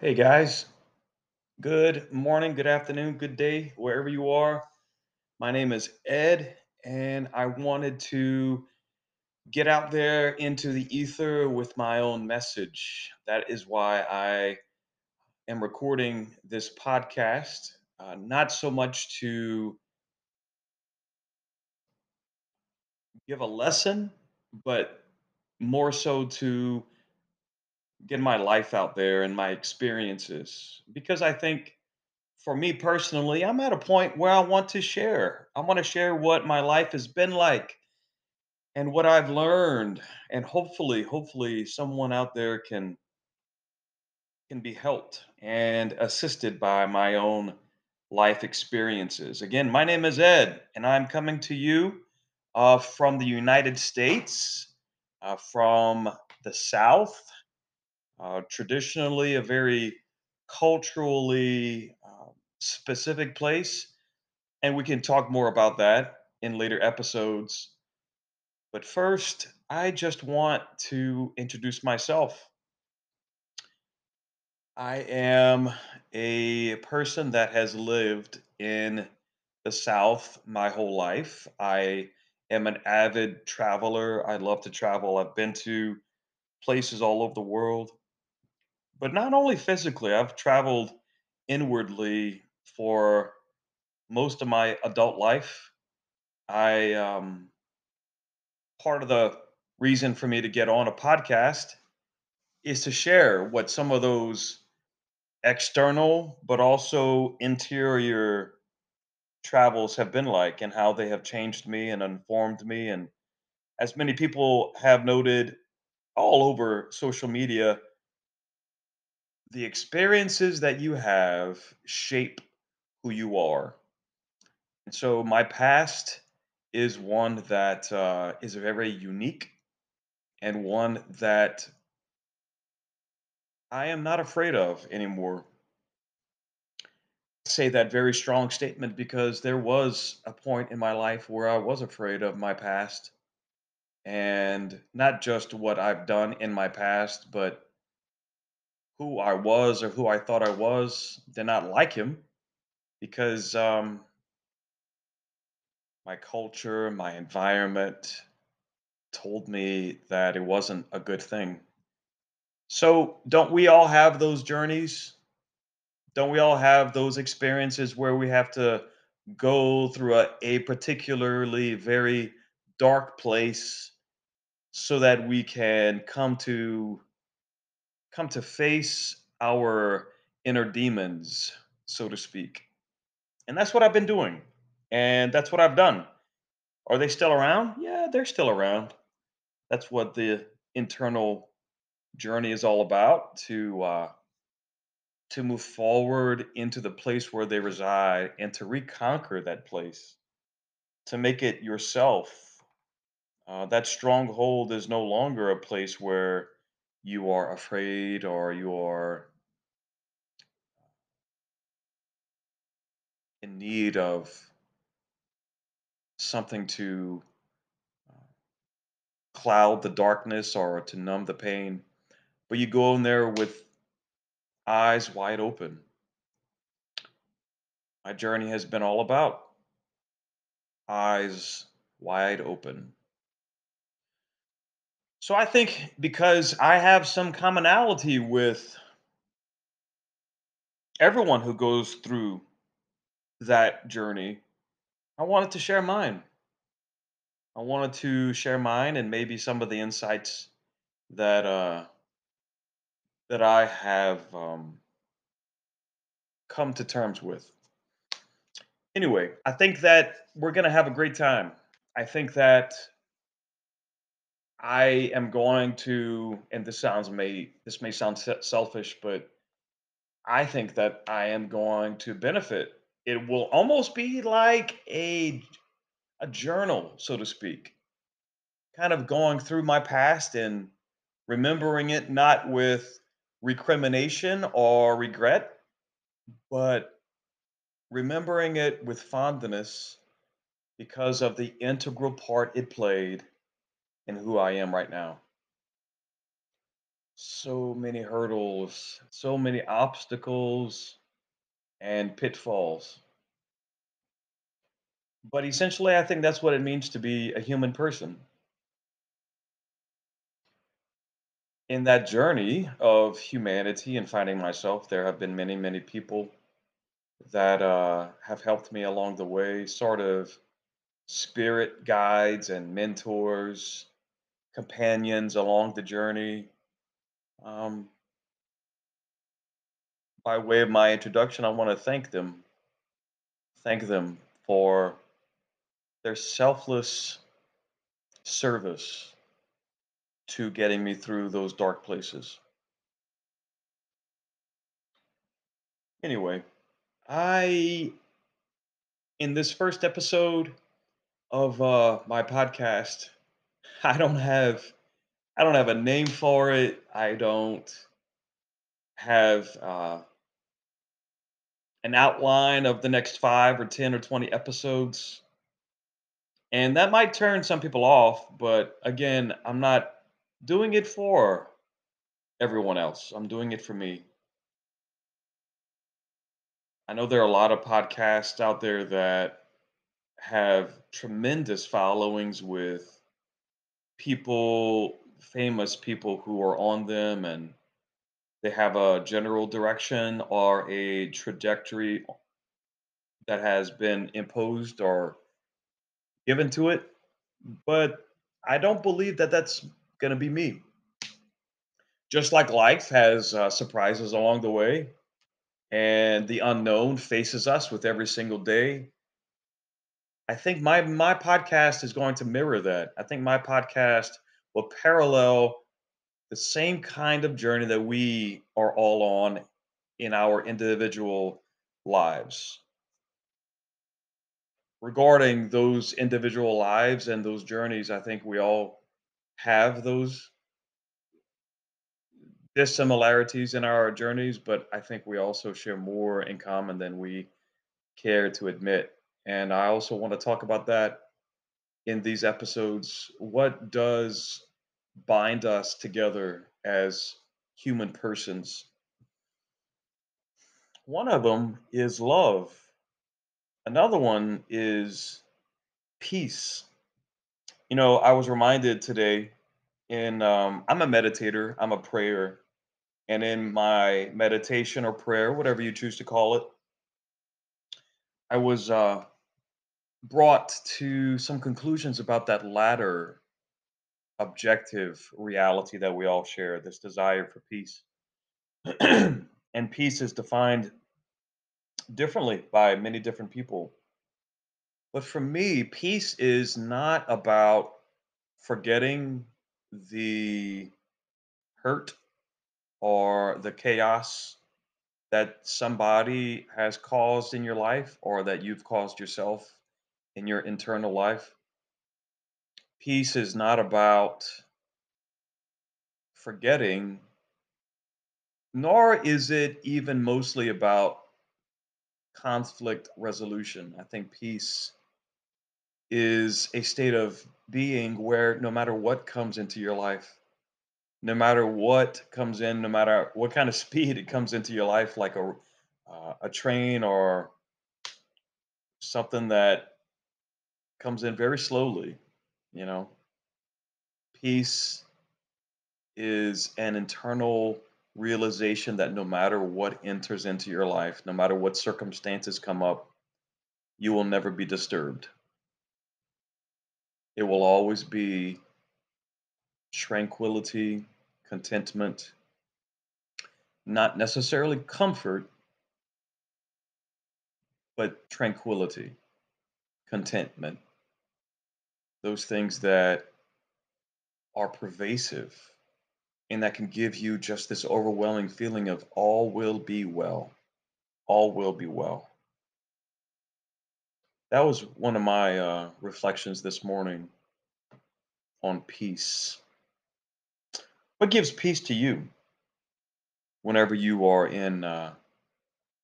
Hey guys, good morning, good afternoon, good day, wherever you are. My name is Ed, and I wanted to get out there into the ether with my own message. That is why I am recording this podcast, uh, not so much to give a lesson, but more so to get my life out there and my experiences. Because I think for me personally, I'm at a point where I want to share. I want to share what my life has been like and what I've learned and hopefully hopefully someone out there can can be helped and assisted by my own life experiences. Again, my name is Ed and I'm coming to you uh, from the United States, uh, from the South, uh, traditionally a very culturally uh, specific place and we can talk more about that in later episodes. But first, I just want to introduce myself. I am a person that has lived in the South my whole life. I am an avid traveler. I love to travel. I've been to places all over the world, but not only physically, I've traveled inwardly for most of my adult life. I um, part of the reason for me to get on a podcast is to share what some of those external but also interior travels have been like and how they have changed me and informed me and as many people have noted all over social media the experiences that you have shape who you are and so my past is one that uh, is very unique and one that I am not afraid of anymore. Say that very strong statement because there was a point in my life where I was afraid of my past and not just what I've done in my past, but who I was or who I thought I was. Did not like him because um, my culture, my environment told me that it wasn't a good thing. So, don't we all have those journeys? Don't we all have those experiences where we have to go through a, a particularly very dark place so that we can come to come to face our inner demons, so to speak. And that's what I've been doing. And that's what I've done. Are they still around? Yeah, they're still around. That's what the internal journey is all about to uh, to move forward into the place where they reside and to reconquer that place, to make it yourself. Uh, that stronghold is no longer a place where you are afraid or you are in need of something to uh, cloud the darkness or to numb the pain. But you go in there with eyes wide open. My journey has been all about eyes wide open. So I think because I have some commonality with everyone who goes through that journey, I wanted to share mine. I wanted to share mine and maybe some of the insights that uh, that I have um, come to terms with. Anyway, I think that we're gonna have a great time. I think that I am going to, and this sounds may this may sound se- selfish, but I think that I am going to benefit. It will almost be like a a journal, so to speak, kind of going through my past and remembering it not with recrimination or regret, but remembering it with fondness because of the integral part it played in who I am right now. So many hurdles, so many obstacles and pitfalls. But essentially, I think that's what it means to be a human person. In that journey of humanity and finding myself, there have been many, many people that uh, have helped me along the way, sort of spirit guides and mentors, companions along the journey. Um, by way of my introduction, I want to thank them, thank them for their selfless service to getting me through those dark places. Anyway, I, in this first episode of uh, my podcast, I don't have I don't have a name for it. I don't have uh, an outline of the next five or ten or twenty episodes, and that might turn some people off. But again, I'm not doing it for everyone else. I'm doing it for me. I know there are a lot of podcasts out there that have tremendous followings with people, famous people who are on them, and they have a general direction or a trajectory that has been imposed or given to it. But I don't believe that that's going to be me. Just like life has uh, surprises along the way, and the unknown faces us with every single day. I think my my podcast is going to mirror that. I think my podcast will parallel the same kind of journey that we are all on in our individual lives. Regarding those individual lives and those journeys, I think we all have those dissimilarities in our journeys, but I think we also share more in common than we care to admit. And I also want to talk about that in these episodes. What does bind us together as human persons? One of them is love, another one is peace. You know, I was reminded today in, um, I'm a meditator, I'm a prayer, and in my meditation or prayer, whatever you choose to call it, I was uh, brought to some conclusions about that latter objective reality that we all share this desire for peace. and peace is defined differently by many different people. But for me, peace is not about forgetting the hurt or the chaos that somebody has caused in your life or that you've caused yourself in your internal life. Peace is not about forgetting, nor is it even mostly about conflict resolution. I think peace is a state of being where no matter what comes into your life, no matter what comes in, no matter what kind of speed it comes into your life, like a uh, a train or something that comes in very slowly, you know, peace is an internal realization that no matter what enters into your life, no matter what circumstances come up, you will never be disturbed. It will always be tranquility, contentment, not necessarily comfort, but tranquility, contentment. Those things that are pervasive and that can give you just this overwhelming feeling of all will be well. All will be well. That was one of my uh, reflections this morning on peace. What gives peace to you whenever you are in uh,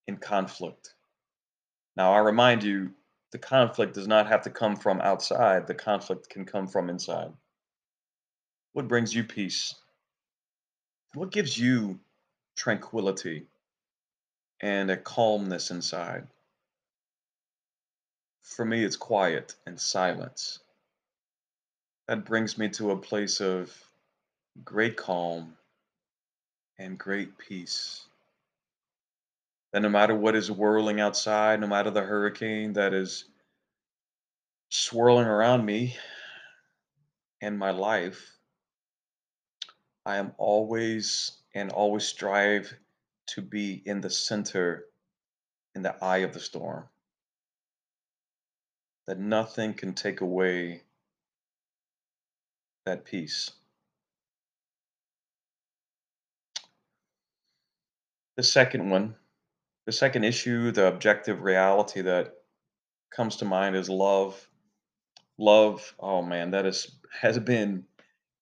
in conflict? Now, I remind you, the conflict does not have to come from outside. The conflict can come from inside. What brings you peace? What gives you tranquility and a calmness inside? For me, it's quiet and silence. That brings me to a place of great calm and great peace. That no matter what is whirling outside, no matter the hurricane that is swirling around me and my life, I am always and always strive to be in the center, in the eye of the storm. That nothing can take away that peace. The second one, the second issue, the objective reality that comes to mind is love. Love, oh man, that is has been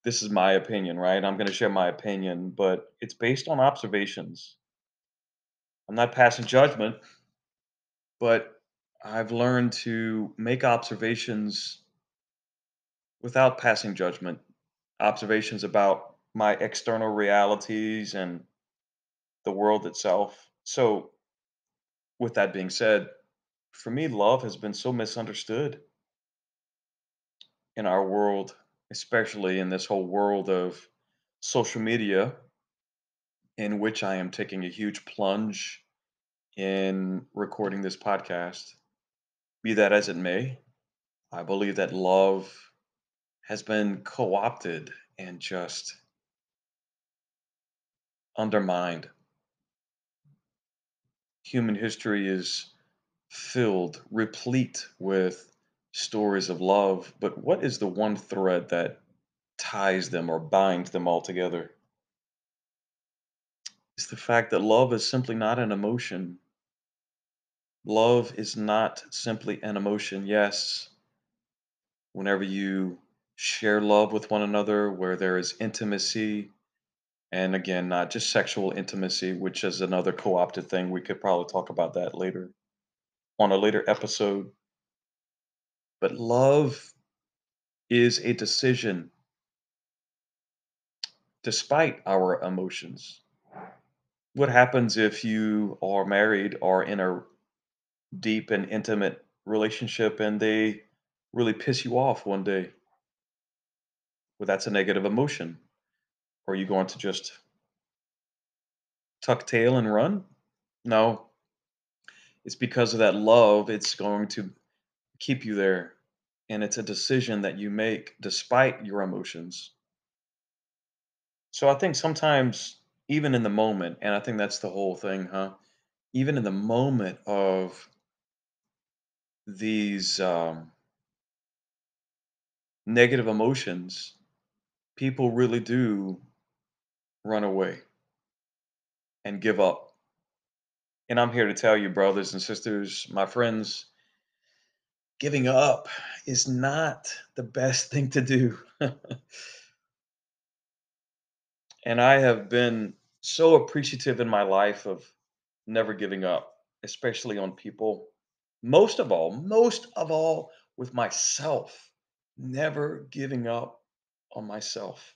this is my opinion, right? I'm going to share my opinion, but it's based on observations. I'm not passing judgment, but I've learned to make observations without passing judgment. Observations about my external realities and the world itself. So, with that being said, for me, love has been so misunderstood in our world, especially in this whole world of social media, in which I am taking a huge plunge in recording this podcast. Be that as it may, I believe that love has been co opted and just undermined. Human history is filled, replete with stories of love, but what is the one thread that ties them or binds them all together? It's the fact that love is simply not an emotion. Love is not simply an emotion. Yes, whenever you share love with one another, where there is intimacy, and again, not just sexual intimacy, which is another co opted thing. We could probably talk about that later on a later episode. But love is a decision despite our emotions. What happens if you are married or in a deep and intimate relationship and they really piss you off one day? Well, that's a negative emotion. Are you going to just tuck tail and run? No. It's because of that love, it's going to keep you there. And it's a decision that you make despite your emotions. So I think sometimes, even in the moment, and I think that's the whole thing, huh? Even in the moment of these um, negative emotions, people really do run away and give up. And I'm here to tell you, brothers and sisters, my friends, giving up is not the best thing to do. and I have been so appreciative in my life of never giving up, especially on people. Most of all, most of all, with myself, never giving up on myself.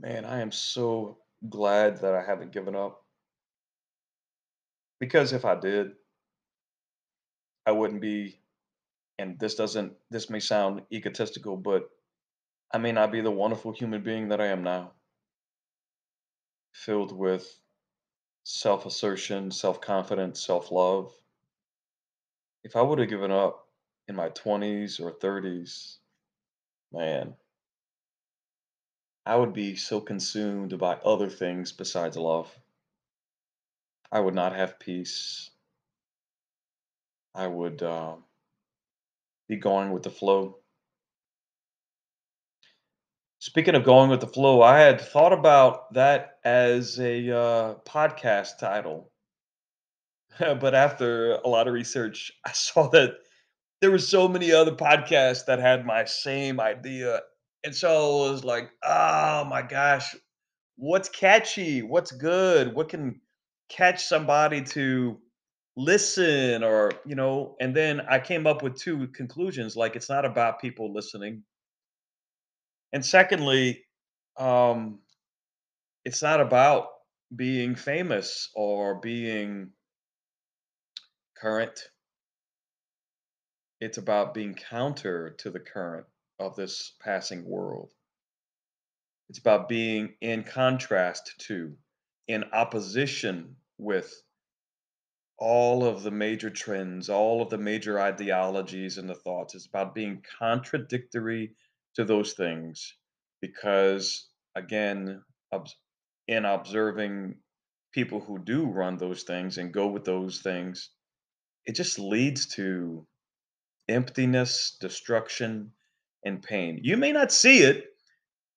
Man, I am so glad that I haven't given up because if I did, I wouldn't be, and this doesn't, this may sound egotistical, but I may not be the wonderful human being that I am now, filled with self assertion, self confidence, self love. If I would have given up in my 20s or 30s, man, I would be so consumed by other things besides love. I would not have peace. I would uh, be going with the flow. Speaking of going with the flow, I had thought about that as a uh, podcast title. but after a lot of research, I saw that there were so many other podcasts that had my same idea. And so it was like, oh my gosh, what's catchy? What's good? What can catch somebody to listen or, you know, and then I came up with two conclusions like it's not about people listening. And secondly, um It's not about being famous or being current. It's about being counter to the current of this passing world. It's about being in contrast to, in opposition with all of the major trends, all of the major ideologies and the thoughts. It's about being contradictory to those things because, again, in observing people who do run those things and go with those things, it just leads to emptiness, destruction, and pain. You may not see it.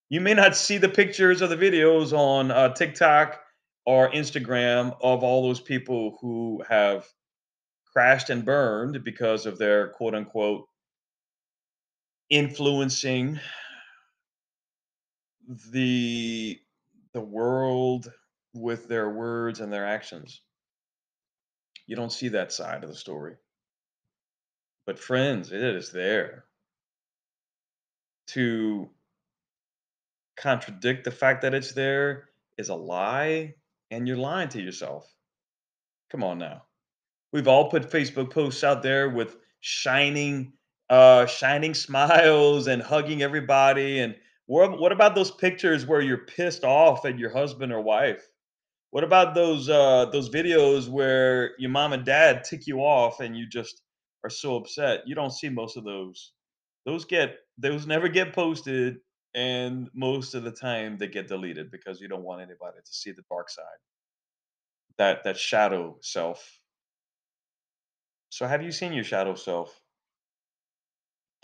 You may not see the pictures or the videos on uh, TikTok or Instagram of all those people who have crashed and burned because of their quote unquote influencing the the world with their words and their actions. You don't see that side of the story. But friends, it is there to contradict the fact that it's there is a lie and you're lying to yourself. Come on now. We've all put Facebook posts out there with shining uh shining smiles and hugging everybody and what, what about those pictures where you're pissed off at your husband or wife? What about those uh those videos where your mom and dad tick you off and you just are so upset? You don't see most of those. Those get those never get posted and most of the time they get deleted because you don't want anybody to see the dark side. That that shadow self. So have you seen your shadow self?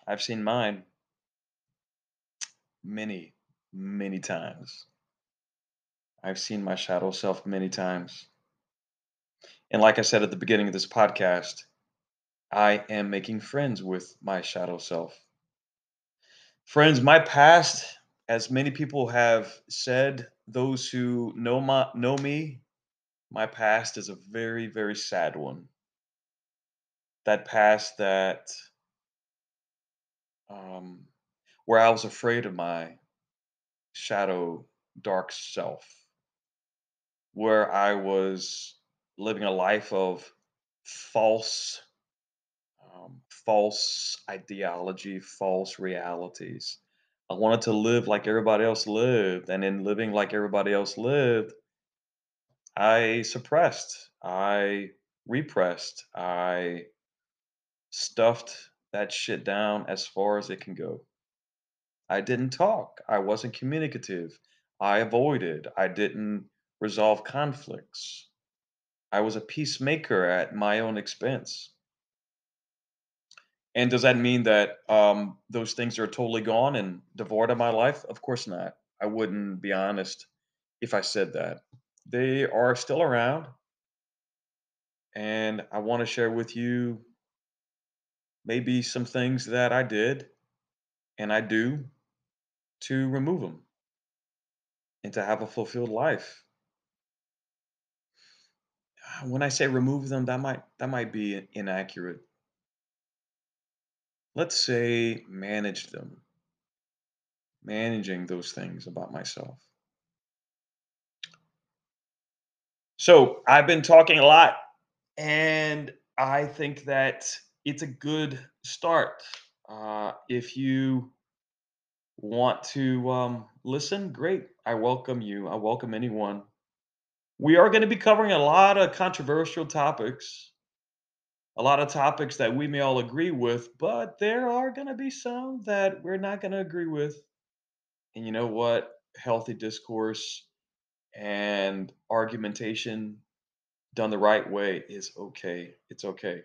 I've seen mine many, many times. I've seen my shadow self many times. And like I said at the beginning of this podcast, I am making friends with my shadow self. Friends, my past, as many people have said, those who know my know me, my past is a very, very sad one. That past that um, where I was afraid of my shadow, dark self, where I was living a life of false, false ideology, false realities. I wanted to live like everybody else lived, and in living like everybody else lived, I suppressed, I repressed, I stuffed that shit down as far as it can go. I didn't talk. I wasn't communicative. I avoided. I didn't resolve conflicts. I was a peacemaker at my own expense. And does that mean that um, those things are totally gone and devoid of my life? Of course not. I wouldn't be honest if I said that. They are still around, and I want to share with you maybe some things that I did and I do to remove them and to have a fulfilled life. When I say remove them, that might that might be inaccurate. Let's say manage them, managing those things about myself. So I've been talking a lot, and I think that it's a good start. Uh, if you want to um, listen, great. I welcome you. I welcome anyone. We are going to be covering a lot of controversial topics, a lot of topics that we may all agree with, but there are going to be some that we're not going to agree with. And you know what? Healthy discourse and argumentation done the right way is okay. It's okay.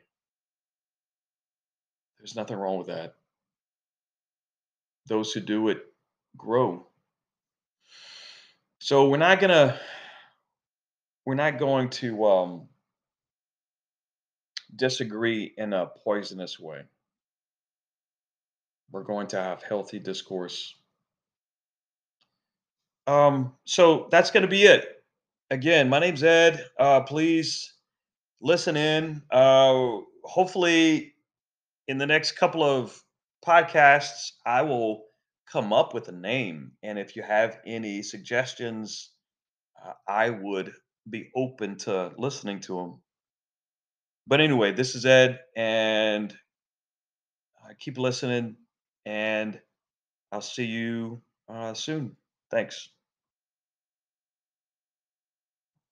There's nothing wrong with that. Those who do it grow. So we're not gonna we're not going to um, disagree in a poisonous way. We're going to have healthy discourse. Um, so that's going to be it. Again, my name's Ed. Uh, please listen in. Uh, hopefully, in the next couple of podcasts, I will come up with a name. And if you have any suggestions uh, I would be open to listening to them. But anyway, this is Ed, and uh, keep listening, and I'll see you uh, soon. Thanks.